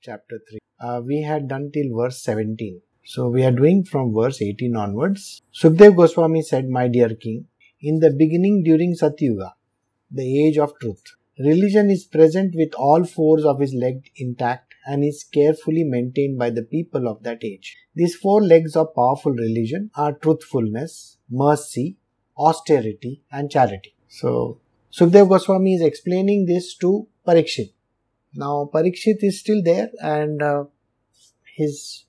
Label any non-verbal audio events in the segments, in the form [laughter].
chapter 3. Uh, we had done till verse 17. So we are doing from verse 18 onwards. Sukdev Goswami said, My dear king, in the beginning during Satyuga, the age of truth, religion is present with all fours of his legs intact and is carefully maintained by the people of that age. These four legs of powerful religion are truthfulness, mercy, austerity, and charity. So, Sukdev Goswami is explaining this to Parikshit. Now, Parikshit is still there and uh, his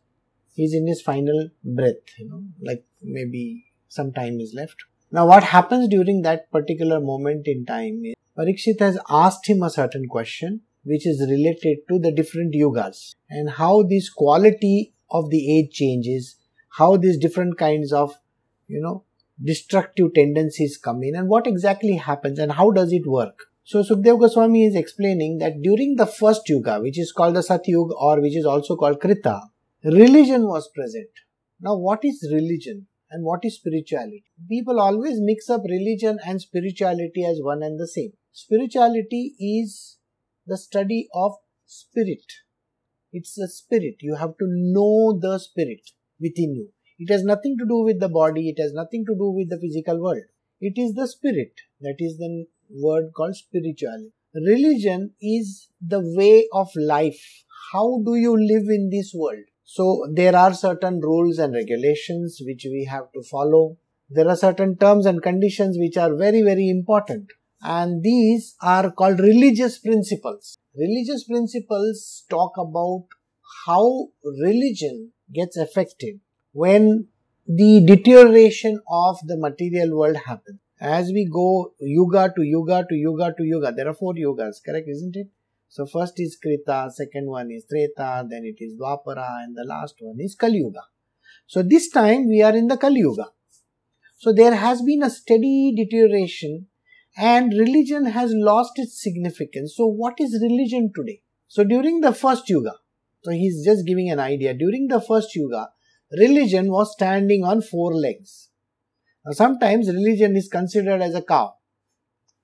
he's in his final breath, you know, like maybe some time is left. Now, what happens during that particular moment in time is Parikshit has asked him a certain question which is related to the different yugas and how this quality of the age changes, how these different kinds of, you know, destructive tendencies come in and what exactly happens and how does it work. So Sukdev Goswami is explaining that during the first yuga, which is called the Satyuga or which is also called Krita, religion was present. Now what is religion and what is spirituality? People always mix up religion and spirituality as one and the same. Spirituality is the study of spirit. It's a spirit. You have to know the spirit within you. It has nothing to do with the body. It has nothing to do with the physical world. It is the spirit. That is the word called spirituality. Religion is the way of life. How do you live in this world? So there are certain rules and regulations which we have to follow. There are certain terms and conditions which are very, very important. And these are called religious principles. Religious principles talk about how religion gets affected when the deterioration of the material world happens. As we go yuga to yuga to yuga to yuga, there are four yugas, correct, isn't it? So first is Krita, second one is Treta, then it is Dwapara, and the last one is Kali Yuga. So this time we are in the Kali Yuga. So there has been a steady deterioration and religion has lost its significance. So what is religion today? So during the first Yuga, so he's just giving an idea. During the first Yuga, religion was standing on four legs. Now, sometimes religion is considered as a cow.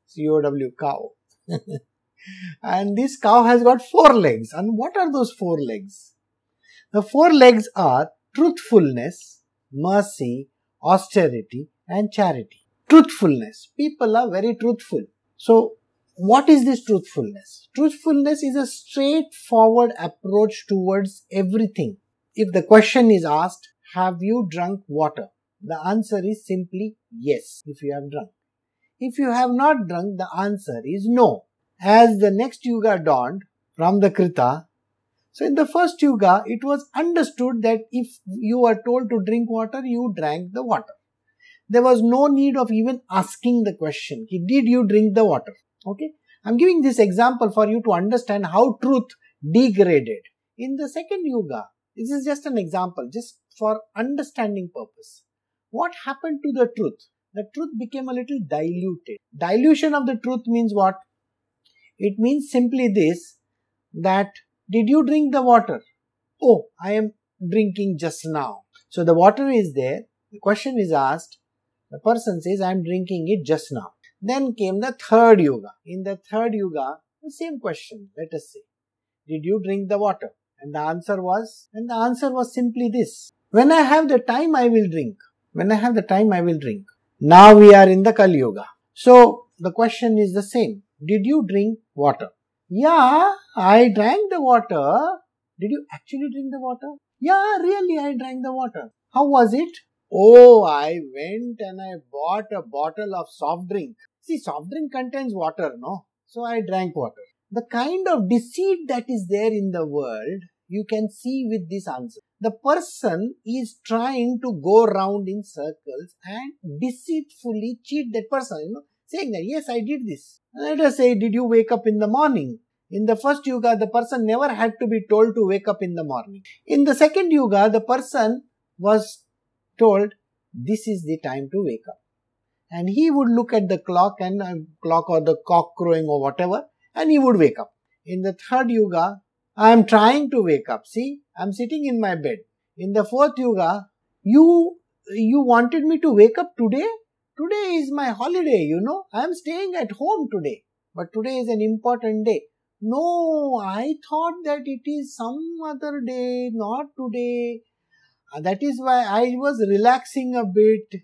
C-O-W, cow. [laughs] and this cow has got four legs. And what are those four legs? The four legs are truthfulness, mercy, austerity, and charity. Truthfulness. People are very truthful. So, what is this truthfulness? Truthfulness is a straightforward approach towards everything. If the question is asked, have you drunk water? The answer is simply yes, if you have drunk. If you have not drunk, the answer is no. As the next yuga dawned from the Krita, so in the first yuga, it was understood that if you were told to drink water, you drank the water. There was no need of even asking the question, did you drink the water? Okay. I'm giving this example for you to understand how truth degraded. In the second yuga, this is just an example, just for understanding purpose. What happened to the truth? The truth became a little diluted. Dilution of the truth means what? It means simply this that did you drink the water? Oh, I am drinking just now. So the water is there. The question is asked. The person says, I am drinking it just now. Then came the third yuga. In the third yuga, the same question, let us say. Did you drink the water? And the answer was, and the answer was simply this. When I have the time, I will drink. When I have the time, I will drink. Now we are in the Kali Yuga. So the question is the same. Did you drink water? Yeah, I drank the water. Did you actually drink the water? Yeah, really, I drank the water. How was it? Oh, I went and I bought a bottle of soft drink. See, soft drink contains water, no? So I drank water. The kind of deceit that is there in the world, you can see with this answer. The person is trying to go round in circles and deceitfully cheat that person, you know, saying that, yes, I did this. Let us say, did you wake up in the morning? In the first yuga, the person never had to be told to wake up in the morning. In the second yuga, the person was told, this is the time to wake up. And he would look at the clock and uh, clock or the cock crowing or whatever and he would wake up. In the third yuga, I am trying to wake up. See, I am sitting in my bed. In the fourth yuga, you you wanted me to wake up today? Today is my holiday, you know. I am staying at home today. But today is an important day. No, I thought that it is some other day, not today. Uh, that is why I was relaxing a bit.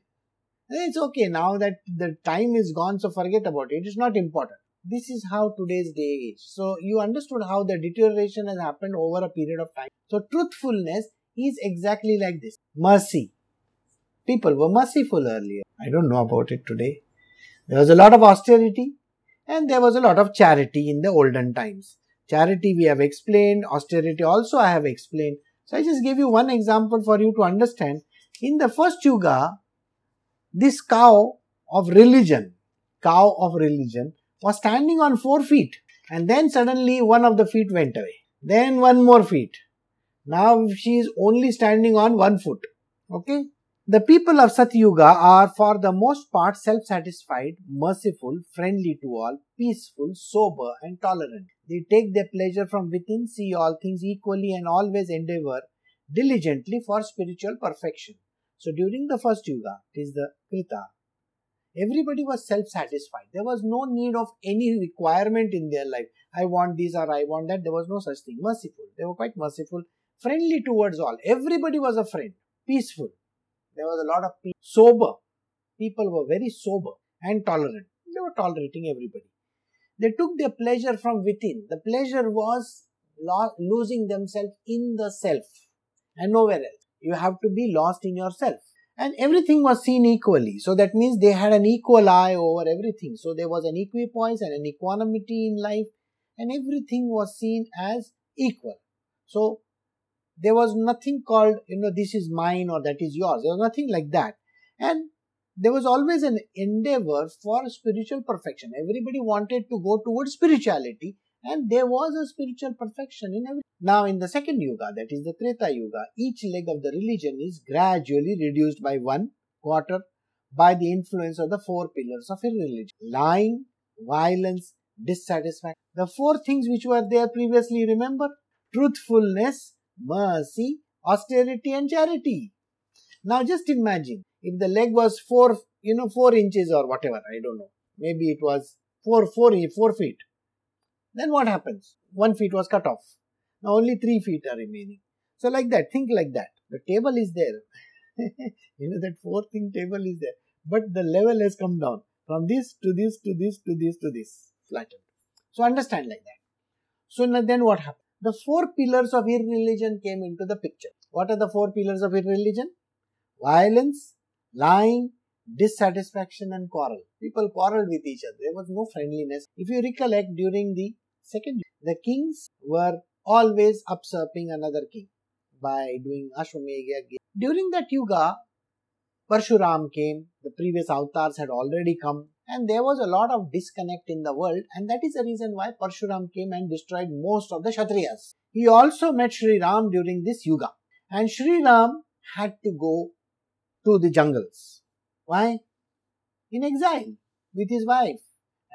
It's okay now that the time is gone, so forget about it. It's not important. This is how today's day is. So you understood how the deterioration has happened over a period of time. So truthfulness is exactly like this. Mercy. People were merciful earlier. I don't know about it today. There was a lot of austerity and there was a lot of charity in the olden times. Charity we have explained, austerity also I have explained. So I just gave you one example for you to understand. In the first yuga, this cow of religion, cow of religion, was standing on four feet and then suddenly one of the feet went away. Then one more feet. Now she is only standing on one foot. Okay. The people of Satyuga are for the most part self-satisfied, merciful, friendly to all, peaceful, sober and tolerant. They take their pleasure from within, see all things equally and always endeavor diligently for spiritual perfection. So during the first yuga, it is the Krita, everybody was self-satisfied. There was no need of any requirement in their life. I want this or I want that. There was no such thing. Merciful. They were quite merciful, friendly towards all. Everybody was a friend, peaceful there was a lot of people, sober. People were very sober and tolerant. They were tolerating everybody. They took their pleasure from within. The pleasure was losing themselves in the self and nowhere else. You have to be lost in yourself. And everything was seen equally. So that means they had an equal eye over everything. So there was an equipoise and an equanimity in life and everything was seen as equal. So there was nothing called, you know, this is mine or that is yours. There was nothing like that. And there was always an endeavor for spiritual perfection. Everybody wanted to go towards spirituality and there was a spiritual perfection in every. Now, in the second yuga, that is the Treta Yuga, each leg of the religion is gradually reduced by one quarter by the influence of the four pillars of a religion lying, violence, dissatisfaction. The four things which were there previously, remember? Truthfulness, mercy, austerity and charity. Now just imagine if the leg was four, you know, four inches or whatever, I don't know. Maybe it was four, four, four feet. Then what happens? One feet was cut off. Now only three feet are remaining. So like that, think like that. The table is there. [laughs] you know that four thing table is there. But the level has come down from this to this to this to this to this flattened. So understand like that. So then what happened? the four pillars of irreligion came into the picture. What are the four pillars of irreligion? Violence, lying, dissatisfaction and quarrel. People quarreled with each other. There was no friendliness. If you recollect during the second, the kings were always usurping another king by doing Ashwamedha. During that yuga, Parshuram came, the previous avatars had already come, and there was a lot of disconnect in the world and that is the reason why Parshuram came and destroyed most of the Kshatriyas. He also met Sri Ram during this yuga and Sri Ram had to go to the jungles. Why? In exile with his wife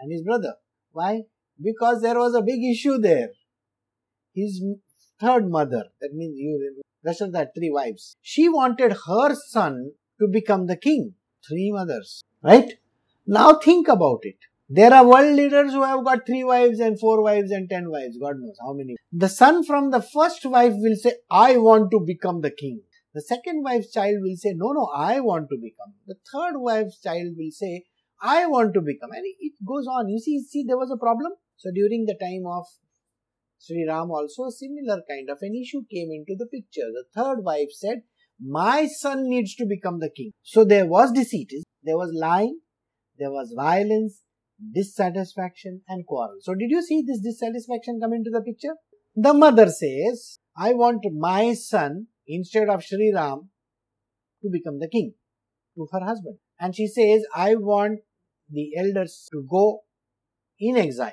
and his brother. Why? Because there was a big issue there. His third mother, that means you of that three wives, she wanted her son to become the king. Three mothers, right? Now think about it. There are world leaders who have got three wives and four wives and ten wives. God knows how many. The son from the first wife will say, I want to become the king. The second wife's child will say, No, no, I want to become. The third wife's child will say, I want to become. And it goes on. You see, see, there was a problem. So during the time of Sri Ram also a similar kind of an issue came into the picture. The third wife said, My son needs to become the king. So there was deceit. There was lying there was violence, dissatisfaction and quarrel. So did you see this dissatisfaction come into the picture? The mother says, I want my son instead of Sri Ram to become the king to her husband. And she says, I want the elders to go in exile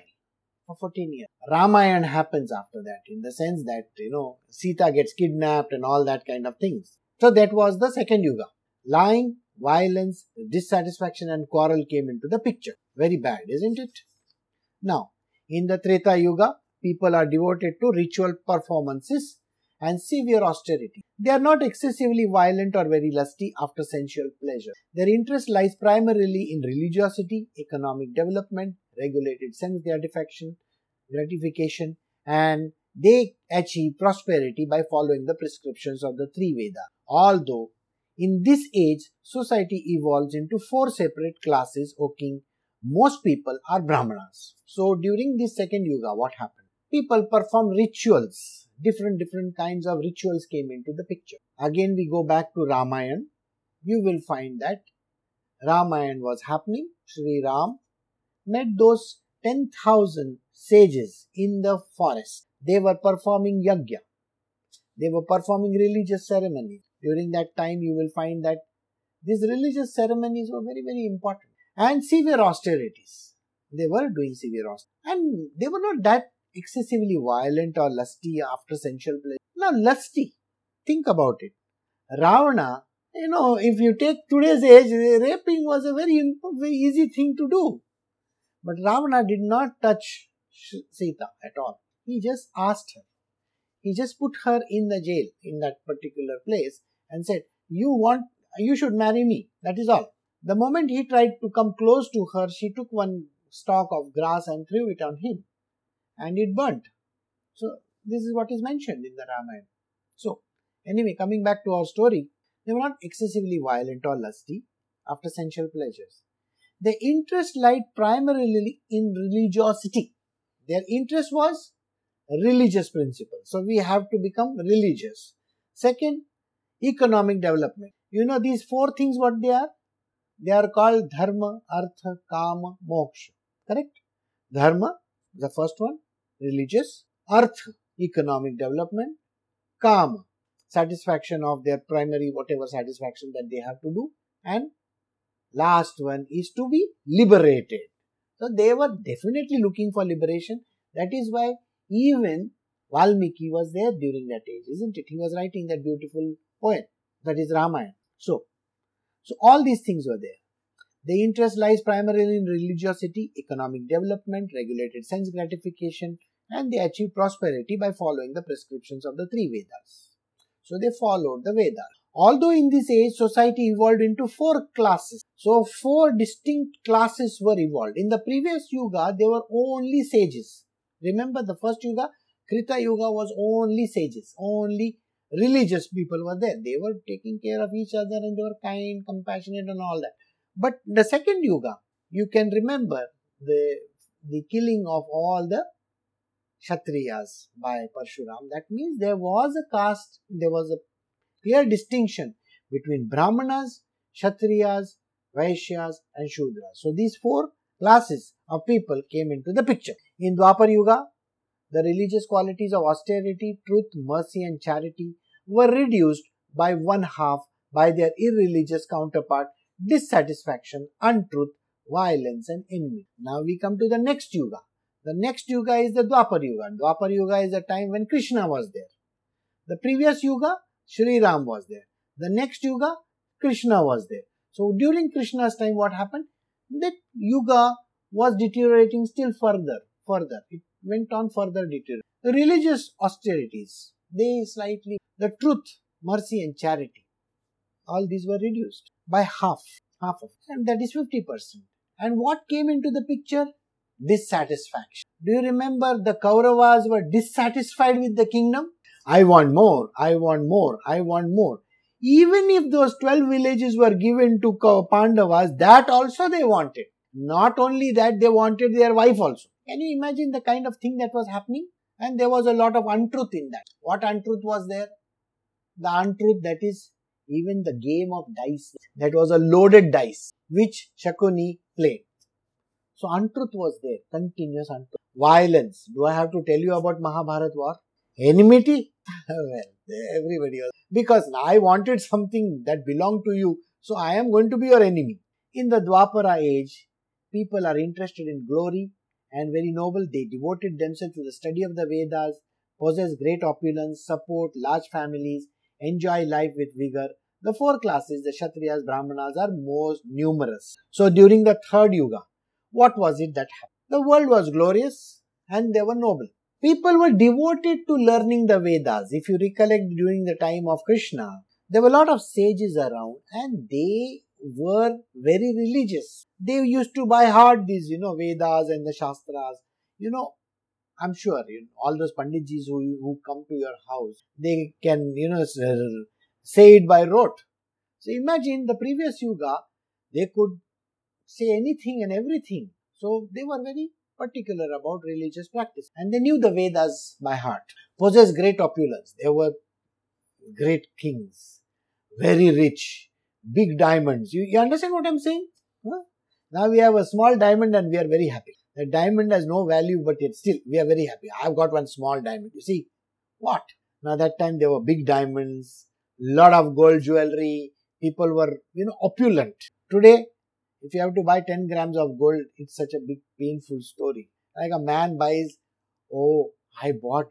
for 14 years. Ramayana happens after that in the sense that, you know, Sita gets kidnapped and all that kind of things. So that was the second yuga. Lying, violence, dissatisfaction and quarrel came into the picture. Very bad, isn't it? Now, in the Treta Yuga, people are devoted to ritual performances and severe austerity. They are not excessively violent or very lusty after sensual pleasure. Their interest lies primarily in religiosity, economic development, regulated sense gratification, gratification and they achieve prosperity by following the prescriptions of the three Vedas. Although in this age, society evolves into four separate classes, O king. Most people are Brahmanas. So during this second yuga, what happened? People perform rituals. Different, different kinds of rituals came into the picture. Again, we go back to Ramayana. You will find that Ramayana was happening. Sri Ram met those 10,000 sages in the forest. They were performing yajna. They were performing religious ceremonies. During that time, you will find that these religious ceremonies were very, very important and severe austerities. They were doing severe austerities and they were not that excessively violent or lusty after sensual pleasure. Now, lusty. Think about it. Ravana, you know, if you take today's age, raping was a very, very easy thing to do. But Ravana did not touch Sita at all. He just asked her. He just put her in the jail in that particular place and said, You want, you should marry me. That is all. The moment he tried to come close to her, she took one stalk of grass and threw it on him and it burnt. So, this is what is mentioned in the Ramayana. So, anyway, coming back to our story, they were not excessively violent or lusty after sensual pleasures. Their interest lied primarily in religiosity. Their interest was religious principle. So we have to become religious. Second, economic development. You know these four things what they are? They are called dharma, artha, kama, moksha. Correct? Dharma, the first one, religious. Artha, economic development. Kama, satisfaction of their primary whatever satisfaction that they have to do. And last one is to be liberated. So they were definitely looking for liberation. That is why even Valmiki was there during that age, isn't it? He was writing that beautiful poem that is Ramayana. So, so all these things were there. The interest lies primarily in religiosity, economic development, regulated sense gratification, and they achieve prosperity by following the prescriptions of the three Vedas. So they followed the Vedas. Although in this age society evolved into four classes, so four distinct classes were evolved. In the previous yuga, there were only sages. Remember the first yuga, Krita yuga was only sages, only religious people were there. They were taking care of each other and they were kind, compassionate and all that. But the second yuga, you can remember the, the killing of all the Kshatriyas by Parshuram. That means there was a caste, there was a clear distinction between Brahmanas, Kshatriyas, Vaishyas and Shudras. So these four classes of people came into the picture. In Dwapar Yuga, the religious qualities of austerity, truth, mercy and charity were reduced by one half by their irreligious counterpart, dissatisfaction, untruth, violence and envy. Now we come to the next Yuga. The next Yuga is the Dwapar Yuga. Dwapar Yuga is the time when Krishna was there. The previous Yuga, Sri Ram was there. The next Yuga, Krishna was there. So during Krishna's time, what happened? That Yuga was deteriorating still further, further. It went on further deteriorating. The religious austerities, they slightly, the truth, mercy and charity, all these were reduced by half, half of, and that is 50%. And what came into the picture? Dissatisfaction. Do you remember the Kauravas were dissatisfied with the kingdom? I want more, I want more, I want more. Even if those 12 villages were given to Pandavas, that also they wanted. Not only that, they wanted their wife also. Can you imagine the kind of thing that was happening? And there was a lot of untruth in that. What untruth was there? The untruth that is even the game of dice. That was a loaded dice which Shakuni played. So untruth was there, continuous untruth. Violence. Do I have to tell you about Mahabharat war? Enmity? Well, [laughs] everybody was. Because I wanted something that belonged to you, so I am going to be your enemy. In the Dwapara age, people are interested in glory and very noble. They devoted themselves to the study of the Vedas, possess great opulence, support large families, enjoy life with vigor. The four classes, the Kshatriyas, Brahmanas, are most numerous. So during the third Yuga, what was it that happened? The world was glorious and they were noble. People were devoted to learning the Vedas. If you recollect during the time of Krishna, there were a lot of sages around and they were very religious. They used to buy hard these, you know, Vedas and the Shastras. You know, I'm sure you know, all those panditjis who, who come to your house, they can, you know, say it by rote. So imagine the previous yuga, they could say anything and everything. So they were very particular about religious practice and they knew the Vedas by heart, possessed great opulence. They were great kings, very rich, big diamonds. You, you understand what I'm saying? Huh? Now we have a small diamond and we are very happy. The diamond has no value, but yet still we are very happy. I've got one small diamond. You see what? Now that time there were big diamonds, lot of gold jewelry. People were, you know, opulent. Today, if you have to buy 10 grams of gold, it's such a big painful story. Like a man buys, oh, I bought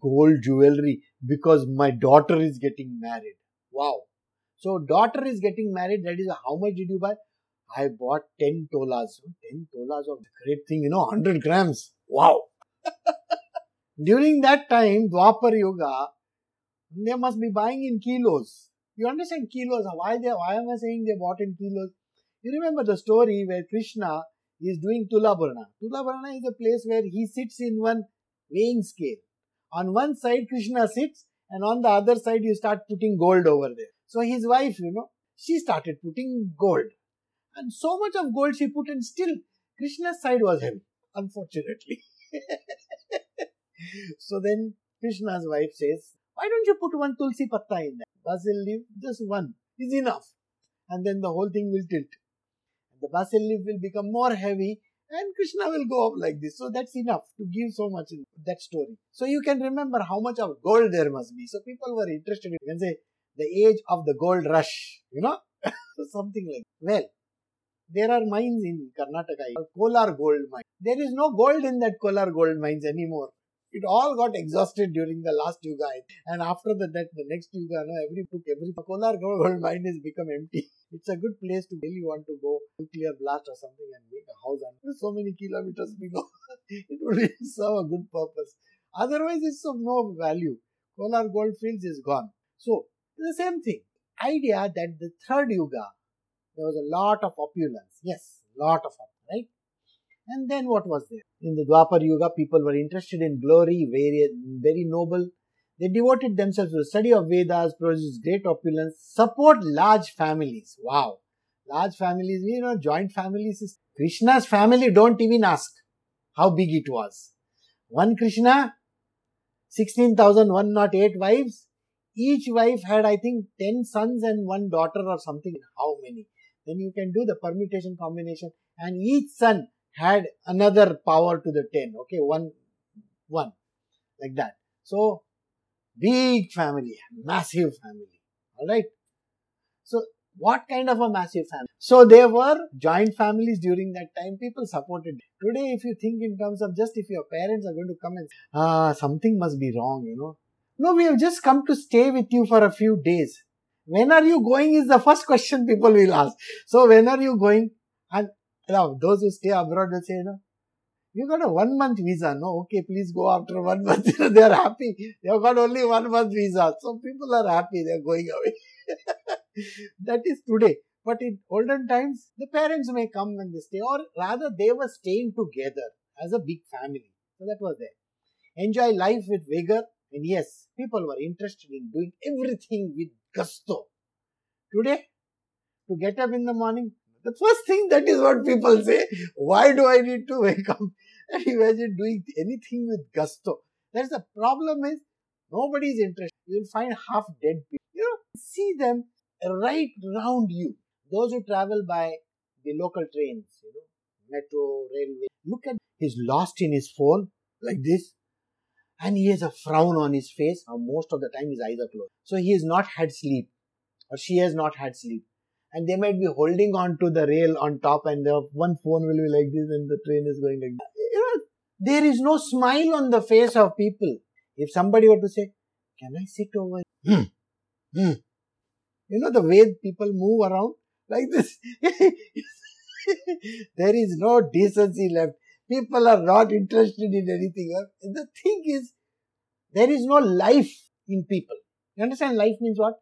gold jewelry because my daughter is getting married. Wow. So daughter is getting married. That is how much did you buy? I bought 10 tolas. 10 tolas of great thing, you know, 100 grams. Wow. [laughs] During that time, Dwapar Yuga, they must be buying in kilos. You understand kilos? Why they? Why am I saying they bought in kilos? You remember the story where Krishna is doing Tulaburana. Tulaburana is a place where he sits in one weighing scale. On one side, Krishna sits, and on the other side, you start putting gold over there. So his wife, you know, she started putting gold. And so much of gold she put, and still Krishna's side was heavy, unfortunately. [laughs] so then Krishna's wife says, Why don't you put one tulsi patta in there? Basil leaf, just one is enough. And then the whole thing will tilt. The basil leaf will become more heavy and Krishna will go up like this. So that's enough to give so much in that story. So you can remember how much of gold there must be. So people were interested. You can say the age of the gold rush, you know, [laughs] something like. Well, there are mines in Karnataka, Kolar gold mine. There is no gold in that Kolar gold mines anymore. It all got exhausted during the last Yuga. And after the, that, the next Yuga, no, every took every Kolar gold mine has become empty. [laughs] It's a good place to really want to go nuclear blast or something and make a house and so many kilometers below. [laughs] it would serve a good purpose. Otherwise, it's of no value. Kolar gold fields is gone. So, the same thing. Idea that the third Yuga, there was a lot of opulence. Yes, lot of opulence, right? And then what was there? In the Dwapar Yuga, people were interested in glory, very, very noble. They devoted themselves to the study of Vedas, produced great opulence, support large families. Wow. Large families, you know, joint families is Krishna's family, don't even ask how big it was. One Krishna, 16,108 wives. Each wife had, I think, 10 sons and one daughter or something. How many? Then you can do the permutation combination and each son had another power to the 10 okay one one like that so big family massive family all right? So what kind of a massive family? So there were joint families during that time. People supported. Today if you think in terms of just if your parents are going to come and ah something must be wrong you know. No we have just come to stay with you for a few days. When are you going is the first question people will ask. So when are you going? And now, those who stay abroad will say, you know, you got a one month visa. No, okay, please go after one month. [laughs] they are happy. They have got only one month visa. So people are happy. They are going away. [laughs] that is today. But in olden times, the parents may come and they stay, or rather, they were staying together as a big family. So that was there. Enjoy life with vigor. And yes, people were interested in doing everything with gusto. Today, to get up in the morning, the first thing that is what people say. Why do I need to wake up [laughs] and imagine doing anything with gusto? That's the problem is nobody is interested. You'll find half dead people. You know, see them right around you. Those who travel by the local trains, you know, metro, railway. Look at he's lost in his phone like this. And he has a frown on his face. most of the time his eyes are closed. So he has not had sleep. Or she has not had sleep and they might be holding on to the rail on top and the one phone will be like this and the train is going like that. You know, there is no smile on the face of people. If somebody were to say, can I sit over hmm. Hmm. You know the way people move around like this. [laughs] there is no decency left. People are not interested in anything. The thing is, there is no life in people. You understand? Life means what?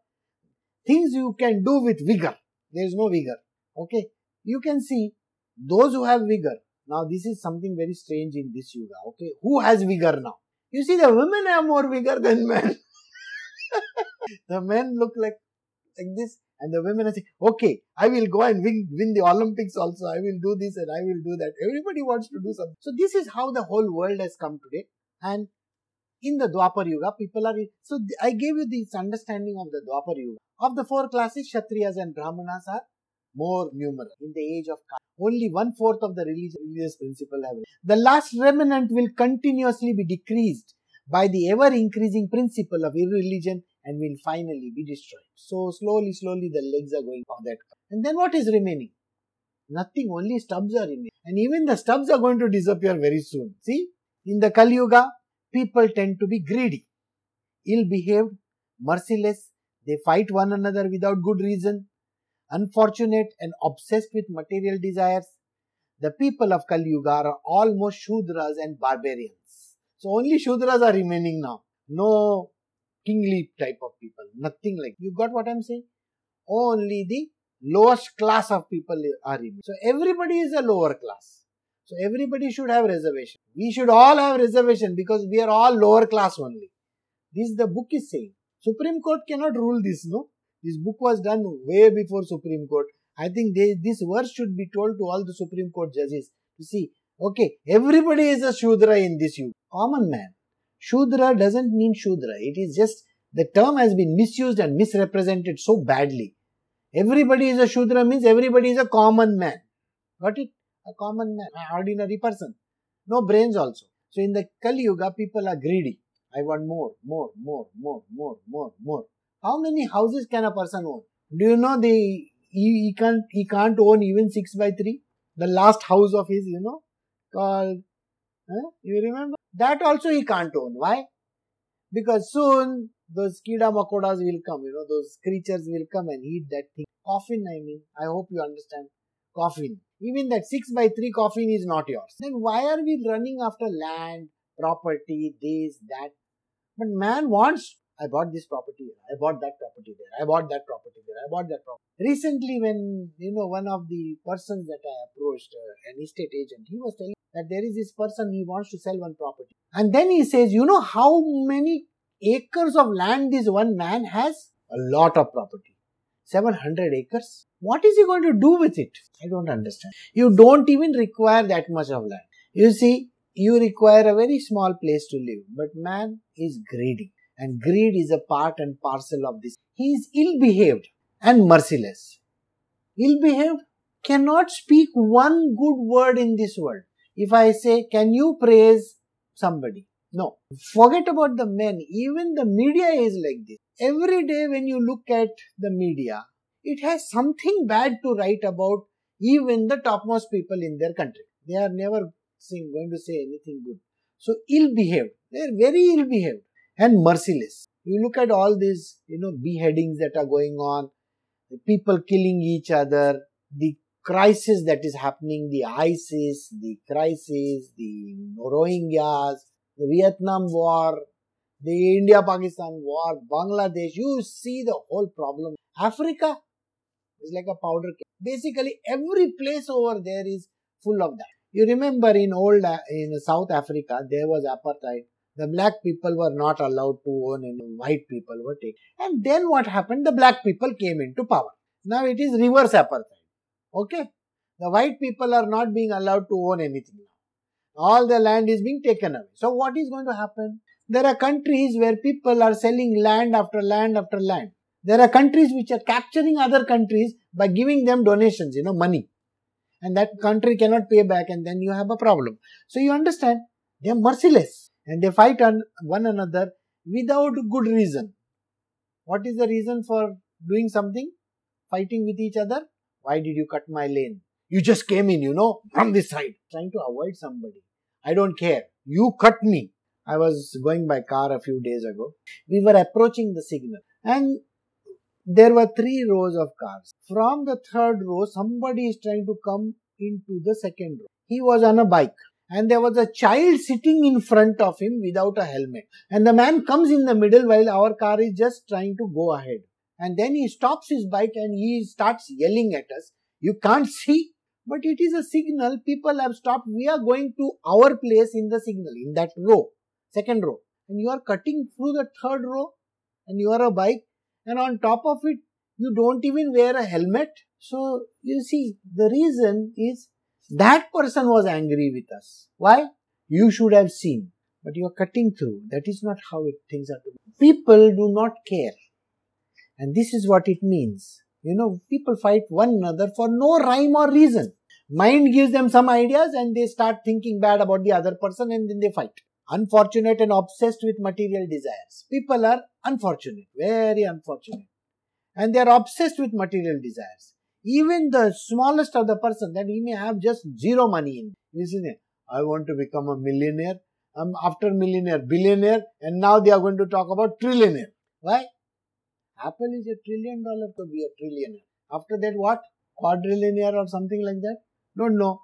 Things you can do with vigor. There is no vigor. Okay. You can see those who have vigor, Now, this is something very strange in this yuga Okay, who has vigor now? You see, the women have more vigor than men. [laughs] the men look like like this, and the women are saying, "Okay, I will go and win win the Olympics also. I will do this and I will do that." Everybody wants to do something. So this is how the whole world has come today, and in the Dwapar Yuga, people are so. I gave you this understanding of the Dwapar Yuga. Of the four classes, Kshatriyas and Brahmanas are more numerous in the age of Kali. Only one fourth of the religious principle have. The last remnant will continuously be decreased by the ever increasing principle of irreligion and will finally be destroyed. So slowly, slowly the legs are going on that. And then what is remaining? Nothing, only stubs are remaining. And even the stubs are going to disappear very soon. See, in the Kali Yuga, people tend to be greedy, ill behaved, merciless. They fight one another without good reason, unfortunate and obsessed with material desires. The people of Kali Yuga are almost Shudras and barbarians. So only Shudras are remaining now. No kingly type of people. Nothing like you got what I'm saying? Only the lowest class of people are remaining. So everybody is a lower class. So everybody should have reservation. We should all have reservation because we are all lower class only. This is the book is saying. Supreme Court cannot rule this, no? This book was done way before Supreme Court. I think they, this verse should be told to all the Supreme Court judges to see, okay, everybody is a Shudra in this you. Common man. Shudra doesn't mean Shudra. It is just the term has been misused and misrepresented so badly. Everybody is a Shudra means everybody is a common man. Got it? a common man, an ordinary person. No brains also. So in the Kali Yuga, people are greedy. I want more, more, more, more, more, more, more. How many houses can a person own? Do you know the he, he can't he can't own even six by three? The last house of his, you know, called huh? you remember? That also he can't own. Why? Because soon those kida makodas will come, you know, those creatures will come and eat that thing. Coffin, I mean. I hope you understand. Coffin. Even that 6 by 3 coffin is not yours. Then why are we running after land, property, this, that? But man wants, I bought this property I bought that property there, I bought that property there, I bought that property. Recently, when, you know, one of the persons that I approached, uh, an estate agent, he was telling that there is this person, he wants to sell one property. And then he says, you know how many acres of land this one man has? A lot of property. 700 acres. What is he going to do with it? I don't understand. You don't even require that much of land. You see, you require a very small place to live, but man is greedy. And greed is a part and parcel of this. He is ill behaved and merciless. Ill behaved cannot speak one good word in this world. If I say, Can you praise somebody? No. Forget about the men. Even the media is like this. Every day when you look at the media, it has something bad to write about even the topmost people in their country. They are never going to say anything good. So ill behaved. They are very ill behaved and merciless. You look at all these, you know, beheadings that are going on, the people killing each other, the crisis that is happening, the ISIS, the crisis, the Rohingyas, the Vietnam War, the India-Pakistan war, Bangladesh, you see the whole problem. Africa is like a powder cake. Basically, every place over there is full of that. You remember in old, uh, in South Africa, there was apartheid. The black people were not allowed to own and white people were taken. And then what happened? The black people came into power. Now it is reverse apartheid. Okay? The white people are not being allowed to own anything now. All the land is being taken away. So what is going to happen? There are countries where people are selling land after land after land. There are countries which are capturing other countries by giving them donations, you know, money. And that country cannot pay back and then you have a problem. So you understand, they are merciless and they fight on one another without good reason. What is the reason for doing something? Fighting with each other? Why did you cut my lane? You just came in, you know, from this side, trying to avoid somebody. I don't care. You cut me. I was going by car a few days ago. We were approaching the signal and there were three rows of cars. From the third row, somebody is trying to come into the second row. He was on a bike and there was a child sitting in front of him without a helmet. And the man comes in the middle while our car is just trying to go ahead. And then he stops his bike and he starts yelling at us. You can't see but it is a signal people have stopped. We are going to our place in the signal, in that row, second row. And you are cutting through the third row and you are a bike and on top of it, you don't even wear a helmet. So you see, the reason is that person was angry with us. Why? You should have seen, but you are cutting through. That is not how it, things are to be. People do not care. And this is what it means. You know, people fight one another for no rhyme or reason. Mind gives them some ideas and they start thinking bad about the other person and then they fight. Unfortunate and obsessed with material desires. People are unfortunate, very unfortunate. And they are obsessed with material desires. Even the smallest of the person that he may have just zero money in. Isn't it? I want to become a millionaire. I'm after millionaire, billionaire, and now they are going to talk about trillionaire. Why? Apple is a trillion dollar to be a trillionaire. After that, what? Quadrillionaire or something like that? Don't know.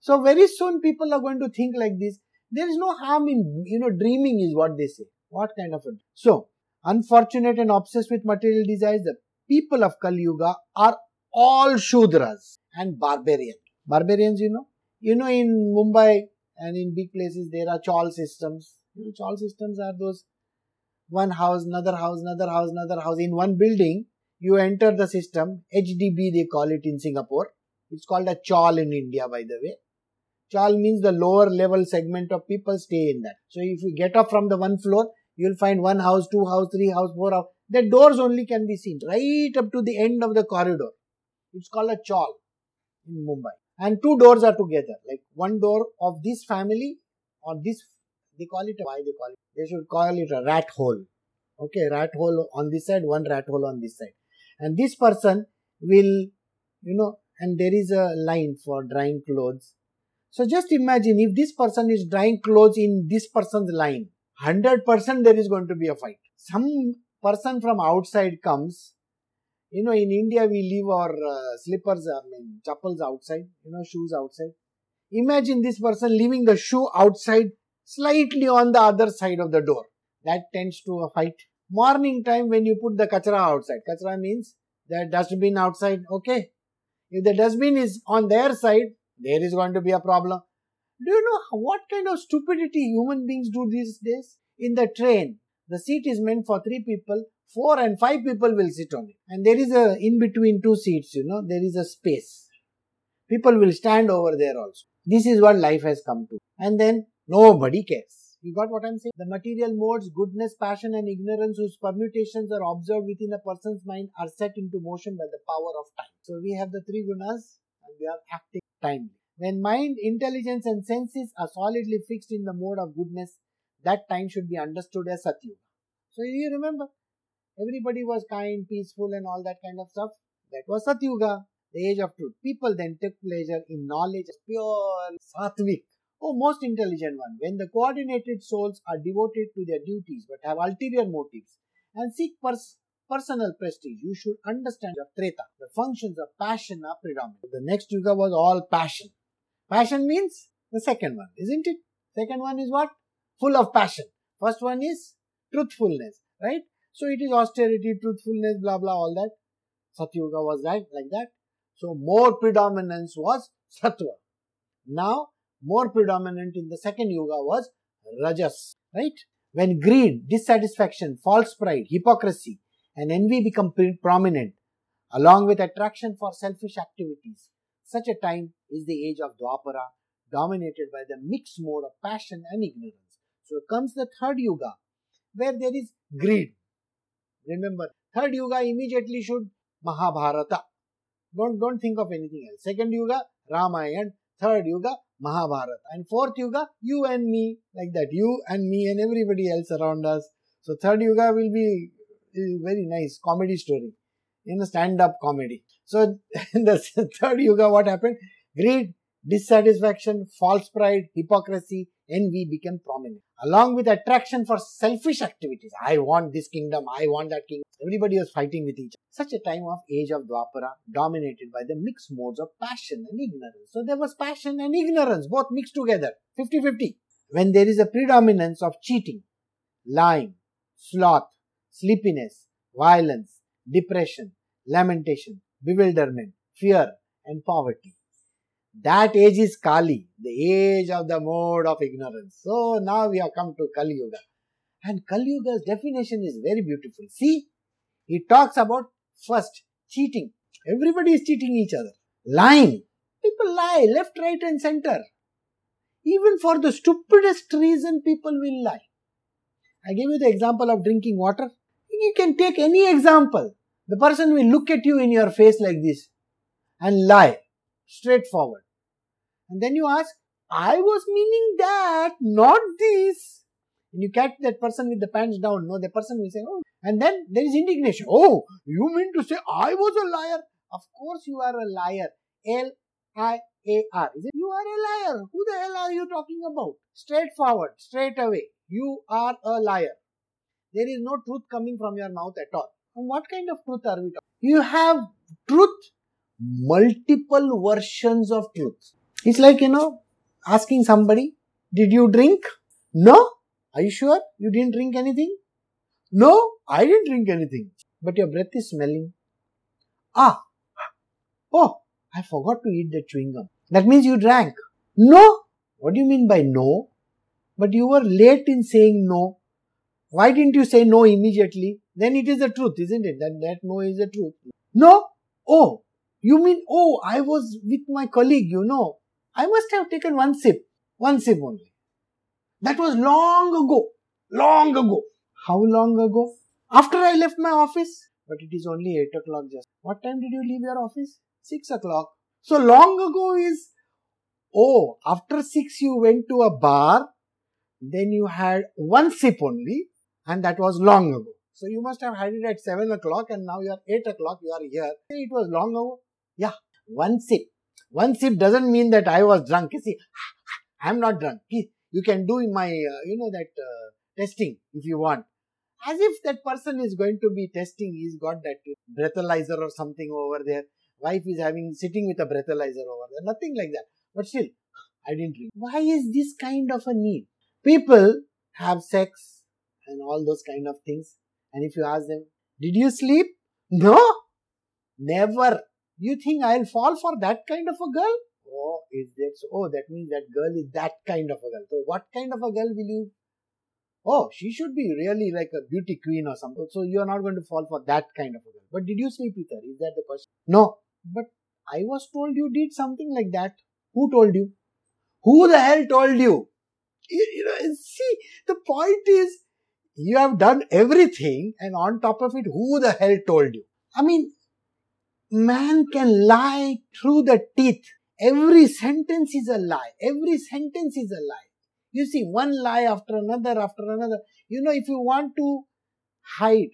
So very soon people are going to think like this. There is no harm in, you know, dreaming is what they say. What kind of a... So, unfortunate and obsessed with material desires, the people of Kali Yuga are all Shudras and barbarians. Barbarians, you know, you know, in Mumbai and in big places, there are chawl systems. You know, chawl systems are those one house, another house, another house, another house. In one building, you enter the system, HDB they call it in Singapore. It's called a chawl in India, by the way. Chawl means the lower level segment of people stay in that. So if you get up from the one floor, you'll find one house, two house, three house, four house. The doors only can be seen right up to the end of the corridor. It's called a chawl in Mumbai and two doors are together like one door of this family or this they call it why they call it they should call it a rat hole okay rat hole on this side one rat hole on this side and this person will you know and there is a line for drying clothes so just imagine if this person is drying clothes in this person's line 100% there is going to be a fight some person from outside comes you know, in India we leave our uh, slippers, I mean, chappals outside, you know, shoes outside. Imagine this person leaving the shoe outside, slightly on the other side of the door. That tends to a fight. Morning time when you put the kachra outside. Kachra means the dustbin outside, okay. If the dustbin is on their side, there is going to be a problem. Do you know what kind of stupidity human beings do these days? In the train, the seat is meant for three people, four and five people will sit on it. And there is a, in between two seats, you know, there is a space. People will stand over there also. This is what life has come to. And then nobody cares. You got what I'm saying? The material modes, goodness, passion, and ignorance, whose permutations are observed within a person's mind, are set into motion by the power of time. So we have the three gunas and we are acting timely. When mind, intelligence, and senses are solidly fixed in the mode of goodness, that time should be understood as Satyuga. So you remember, Everybody was kind, peaceful, and all that kind of stuff. That was Satyuga, the age of truth. People then took pleasure in knowledge, pure sattvic. Oh, most intelligent one. When the coordinated souls are devoted to their duties but have ulterior motives and seek pers- personal prestige, you should understand of Treta. The functions of passion are predominant. The next Yuga was all passion. Passion means the second one, isn't it? Second one is what? Full of passion. First one is truthfulness, right? So it is austerity, truthfulness, blah blah, all that. Satyuga was right like that. So more predominance was Satwa. Now more predominant in the second yuga was Rajas, right? When greed, dissatisfaction, false pride, hypocrisy, and envy become prominent, along with attraction for selfish activities, such a time is the age of Dwapara, dominated by the mixed mode of passion and ignorance. So comes the third yuga, where there is greed, Remember, third yuga immediately should Mahabharata. Don't, don't think of anything else. Second yuga, Ramayana. Third yuga, Mahabharata. And fourth yuga, you and me, like that. You and me and everybody else around us. So third yuga will be very nice comedy story in a stand-up comedy. So [laughs] in the third yuga, what happened? Greed, dissatisfaction, false pride, hypocrisy, envy became prominent. Along with attraction for selfish activities. I want this kingdom, I want that kingdom. Everybody was fighting with each other. Such a time of age of Dwapara dominated by the mixed modes of passion and ignorance. So there was passion and ignorance, both mixed together, 50-50. When there is a predominance of cheating, lying, sloth, sleepiness, violence, depression, lamentation, bewilderment, fear, and poverty That age is Kali, the age of the mode of ignorance. So now we have come to Kali Yuga. And Kali Yuga's definition is very beautiful. See, he talks about first cheating. Everybody is cheating each other. Lying. People lie left, right, and center. Even for the stupidest reason, people will lie. I gave you the example of drinking water. You can take any example. The person will look at you in your face like this and lie straightforward. And then you ask, I was meaning that, not this. And you catch that person with the pants down. No, the person will say, Oh, and then there is indignation. Oh, you mean to say I was a liar? Of course you are a liar. L I A R. You are a liar? Who the hell are you talking about? Straightforward, straight away. You are a liar. There is no truth coming from your mouth at all. And what kind of truth are we talking? You have truth, multiple versions of truth. It's like, you know, asking somebody, Did you drink? No? Are you sure you didn't drink anything? No, I didn't drink anything. But your breath is smelling. Ah, oh, I forgot to eat the chewing gum. That means you drank. No. What do you mean by no? But you were late in saying no. Why didn't you say no immediately? Then it is the truth, isn't it? That that no is the truth. No. Oh, you mean oh, I was with my colleague. You know, I must have taken one sip, one sip only. That was long ago. Long ago. How long ago? After I left my office. But it is only 8 o'clock just. What time did you leave your office? 6 o'clock. So long ago is, oh, after 6 you went to a bar, then you had one sip only, and that was long ago. So you must have had it at 7 o'clock and now you are 8 o'clock, you are here. It was long ago. Yeah, one sip. One sip doesn't mean that I was drunk. You see, [sighs] I am not drunk. You can do my, uh, you know, that uh, testing if you want as if that person is going to be testing he's got that breathalyzer or something over there wife is having sitting with a breathalyzer over there nothing like that but still [sighs] i didn't drink why is this kind of a need people have sex and all those kind of things and if you ask them did you sleep no never you think i'll fall for that kind of a girl oh is that so oh that means that girl is that kind of a girl so what kind of a girl will you oh, she should be really like a beauty queen or something. So you are not going to fall for that kind of a girl. But did you sleep with her? Is that the question? No. But I was told you did something like that. Who told you? Who the hell told you? You, you know, see, the point is you have done everything and on top of it, who the hell told you? I mean, man can lie through the teeth. Every sentence is a lie. Every sentence is a lie. You see, one lie after another, after another. You know, if you want to hide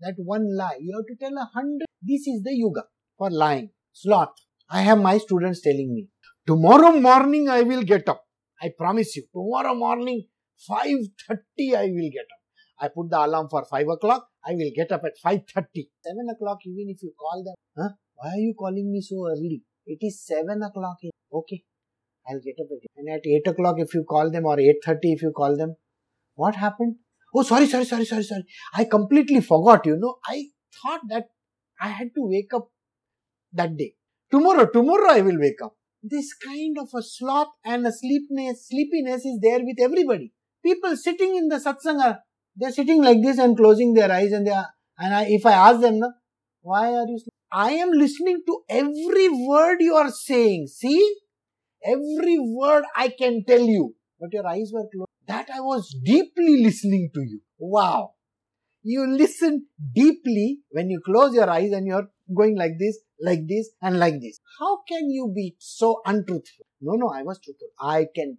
that one lie, you have to tell a hundred. This is the yuga for lying. Sloth. I have my students telling me, tomorrow morning I will get up. I promise you, tomorrow morning, 5.30 I will get up. I put the alarm for 5 o'clock. I will get up at 5.30. 7 o'clock even if you call them. Huh? Why are you calling me so early? It is 7 o'clock. Okay. I'll get up at And at 8 o'clock, if you call them, or 8.30 if you call them, what happened? Oh, sorry, sorry, sorry, sorry, sorry. I completely forgot, you know. I thought that I had to wake up that day. Tomorrow, tomorrow I will wake up. This kind of a sloth and a sleepiness, sleepiness is there with everybody. People sitting in the satsanga, they're sitting like this and closing their eyes and they are, and I, if I ask them, no, why are you? I am listening to every word you are saying. See? Every word I can tell you, but your eyes were closed. That I was deeply listening to you. Wow. You listen deeply when you close your eyes and you're going like this, like this, and like this. How can you be so untruthful? No, no, I was truthful. I can,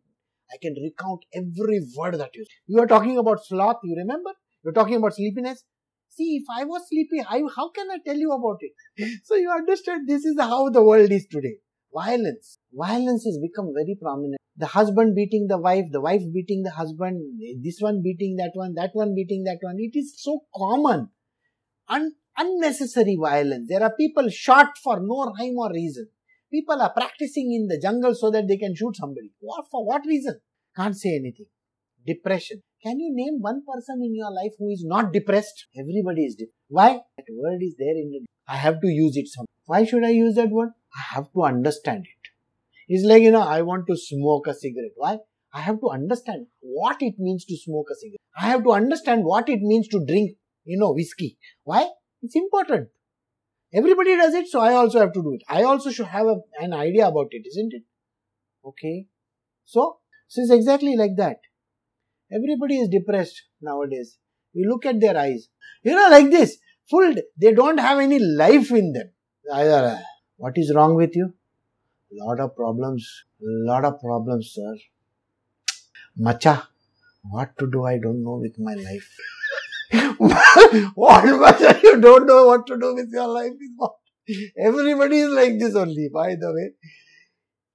I can recount every word that you. You are talking about sloth. You remember? You're talking about sleepiness. See, if I was sleepy, I, how can I tell you about it? [laughs] So you understand this is how the world is today violence. Violence has become very prominent. The husband beating the wife, the wife beating the husband, this one beating that one, that one beating that one. It is so common. Un- unnecessary violence. There are people shot for no rhyme or reason. People are practicing in the jungle so that they can shoot somebody. What for what reason? Can't say anything. Depression. Can you name one person in your life who is not depressed? Everybody is depressed. Why? That word is there in the. I have to use it some. Why should I use that word? I have to understand it. It's like, you know, I want to smoke a cigarette. Why? I have to understand what it means to smoke a cigarette. I have to understand what it means to drink, you know, whiskey. Why? It's important. Everybody does it, so I also have to do it. I also should have a, an idea about it, isn't it? Okay. So, so it's exactly like that. Everybody is depressed nowadays. You look at their eyes. You know, like this. Full, they don't have any life in them. Either, uh, what is wrong with you? Lot of problems. Lot of problems, sir. Macha, what to do I don't know with my life. [laughs] what Macha, you don't know what to do with your life Everybody is like this only, by the way.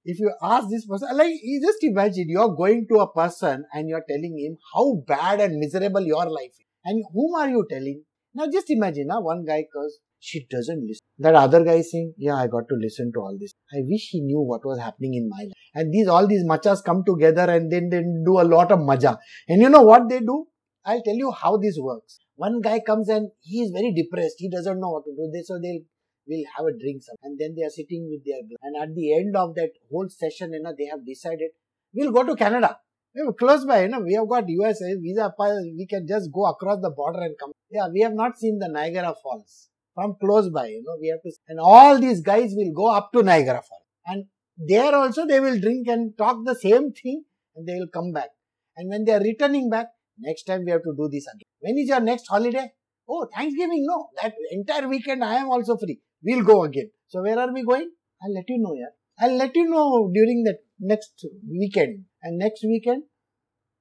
If you ask this person, like, you just imagine you're going to a person and you're telling him how bad and miserable your life is. And whom are you telling? Now just imagine, now one guy goes, she doesn't listen. That other guy is saying, yeah, I got to listen to all this. I wish he knew what was happening in my life. And these, all these machas come together and then they do a lot of maja. And you know what they do? I'll tell you how this works. One guy comes and he is very depressed. He doesn't know what to do. So they'll will have a drink and then they are sitting with their and at the end of that whole session you know they have decided we'll go to canada. We're close by you know. We have got usa visa we can just go across the border and come. Yeah we have not seen the niagara falls from close by you know. We have to and all these guys will go up to niagara falls. And there also they will drink and talk the same thing and they will come back. And when they are returning back next time we have to do this again when is your next holiday oh thanksgiving no that entire weekend i am also free we'll go again. So where are we going? I'll let you know, yeah. I'll let you know during the next weekend. And next weekend,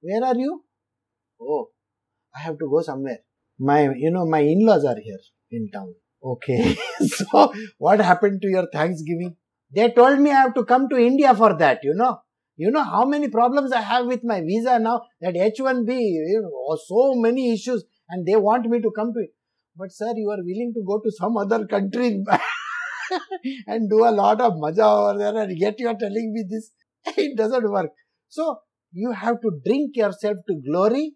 where are you? Oh, I have to go somewhere. My, you know, my in-laws are here in town. Okay. [laughs] so what happened to your Thanksgiving? They told me I have to come to India for that, you know. You know how many problems I have with my visa now, that H1B, you know, oh, so many issues, and they want me to come to it. But sir, you are willing to go to some other country [laughs] and do a lot of maja over there and yet you are telling me this. [laughs] It doesn't work. So you have to drink yourself to glory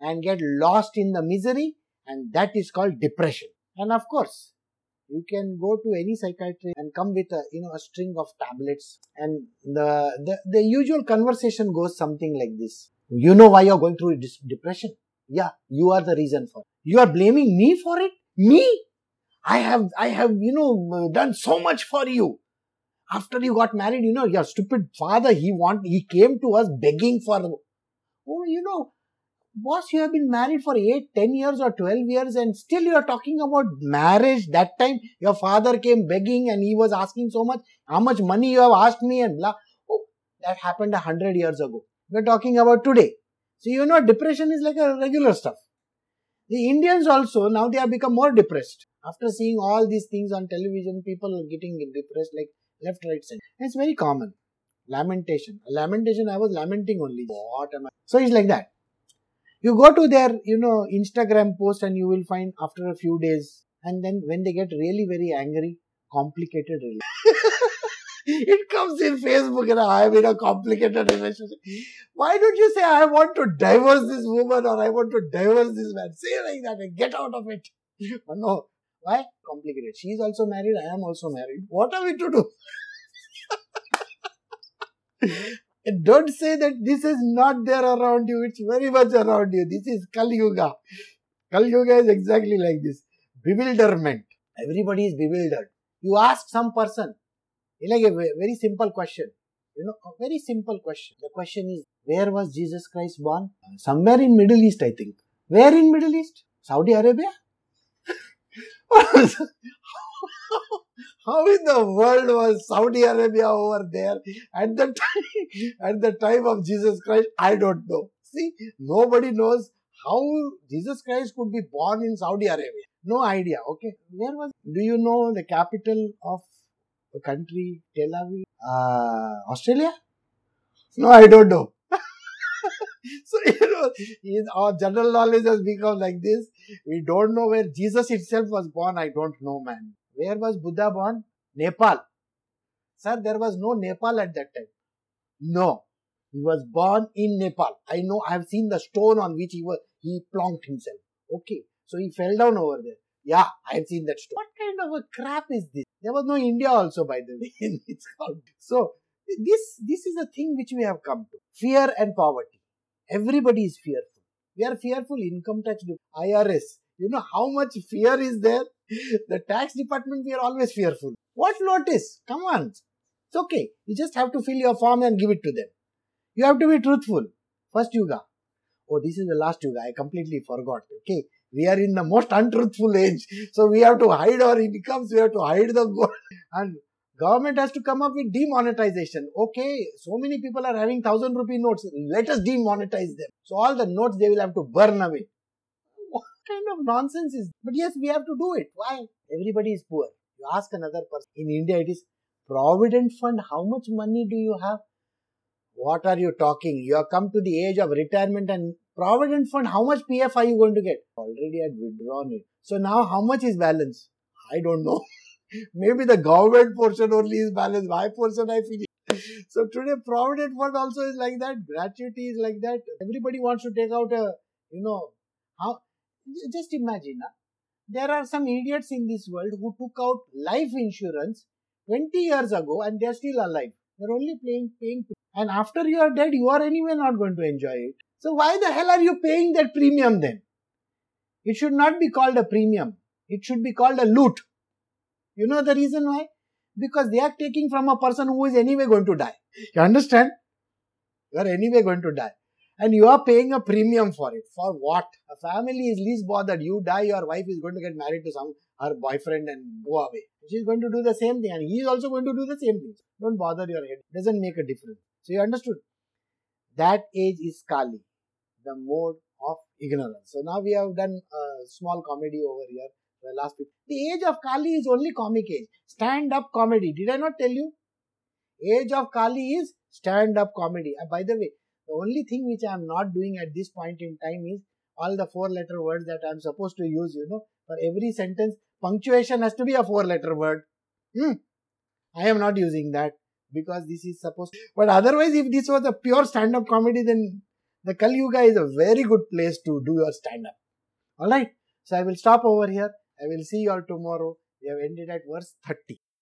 and get lost in the misery and that is called depression. And of course, you can go to any psychiatrist and come with a you know a string of tablets and the the, the usual conversation goes something like this you know why you're going through depression yeah you are the reason for it. You are blaming me for it? Me? I have, I have, you know, done so much for you. After you got married, you know, your stupid father, he want, he came to us begging for, oh, you know, boss, you have been married for 8, 10 years or 12 years and still you are talking about marriage. That time your father came begging and he was asking so much, how much money you have asked me and blah. Oh, that happened a hundred years ago. We're talking about today. So you know, depression is like a regular stuff. The Indians also now they have become more depressed after seeing all these things on television. People are getting depressed like left, right, center. It's very common. Lamentation. Lamentation. I was lamenting only. What am I? So it's like that. You go to their you know Instagram post and you will find after a few days, and then when they get really very angry, complicated relationship. [laughs] it comes in Facebook and I am in a complicated relationship. Why don't you say I want to divorce this woman or I want to divorce this man? Say like that and get out of it. [laughs] But no. Why? Complicated. She is also married, I am also married. What are we to do? [laughs] don't say that this is not there around you, it's very much around you. This is Kali Yuga. Kali Yuga is exactly like this. Bewilderment. Everybody is bewildered. You ask some person, like a very simple question. You know, a very simple question. The question is, where was Jesus Christ born? Uh, somewhere in Middle East, I think. Where in Middle East? Saudi Arabia? [laughs] How in the world was Saudi Arabia over there at the time at the time of Jesus Christ? I don't know. See, nobody knows how Jesus Christ could be born in Saudi Arabia. No idea. Okay, where was? Do you know the capital of the country, Tel Aviv, uh, Australia? No, I don't know. [laughs] so, you know, our general knowledge has become like this. We don't know where Jesus itself was born. I don't know, man. Where was Buddha born? Nepal. Sir, there was no Nepal at that time. No. He was born in Nepal. I know, I have seen the stone on which he was, he plonked himself. Okay. So he fell down over there. Yeah, I have seen that stone. What kind of a crap is this? There was no India also, by the way. [laughs] it's called. So, This, this is a thing which we have come to. Fear and poverty. Everybody is fearful. We are fearful. Income tax, IRS. You know how much fear is there? The tax department, we are always fearful. What notice? Come on. It's okay. You just have to fill your form and give it to them. You have to be truthful. First yuga. Oh, this is the last yuga. I completely forgot. Okay. We are in the most untruthful age. So we have to hide our incomes. We have to hide the gold. [laughs] And government has to come up with demonetization. Okay. So many people are having thousand rupee notes. Let us demonetize them. So all the notes they will have to burn away. Kind of nonsense is? But yes, we have to do it. Why? Everybody is poor. You ask another person. In India, it is provident fund. How much money do you have? What are you talking? You have come to the age of retirement and provident fund. How much PF are you going to get? Already had withdrawn it. So now how much is balance? I don't know. [laughs] Maybe the government portion only is balanced. My portion I feel. [laughs] So today provident fund also is like that. Gratuity is like that. Everybody wants to take out a, you know, how, just imagine. Huh? There are some idiots in this world who took out life insurance 20 years ago and they're still alive. They're only paying, paying. And after you are dead, you are anyway not going to enjoy it. So why the hell are you paying that premium then? It should not be called a premium. It should be called a loot. You know the reason why? Because they are taking from a person who is anyway going to die. You understand? You are anyway going to die. And you are paying a premium for it. For what? A family is least bothered. You die, your wife is going to get married to some her boyfriend and go away. She's going to do the same thing, and he is also going to do the same thing. Don't bother your head. Doesn't make a difference. So you understood? That age is Kali, the mode of ignorance. So now we have done a small comedy over here. The last week. The age of Kali is only comic age. Stand up comedy. Did I not tell you? Age of Kali is stand up comedy. Uh, by the way, the only thing which I am not doing at this point in time is all the four letter words that I am supposed to use, you know, for every sentence, punctuation has to be a four letter word. Hmm. I am not using that because this is supposed, but otherwise, if this was a pure stand up comedy, then the Kali Yuga is a very good place to do your stand up. Alright. So I will stop over here. I will see you all tomorrow. We have ended at verse 30.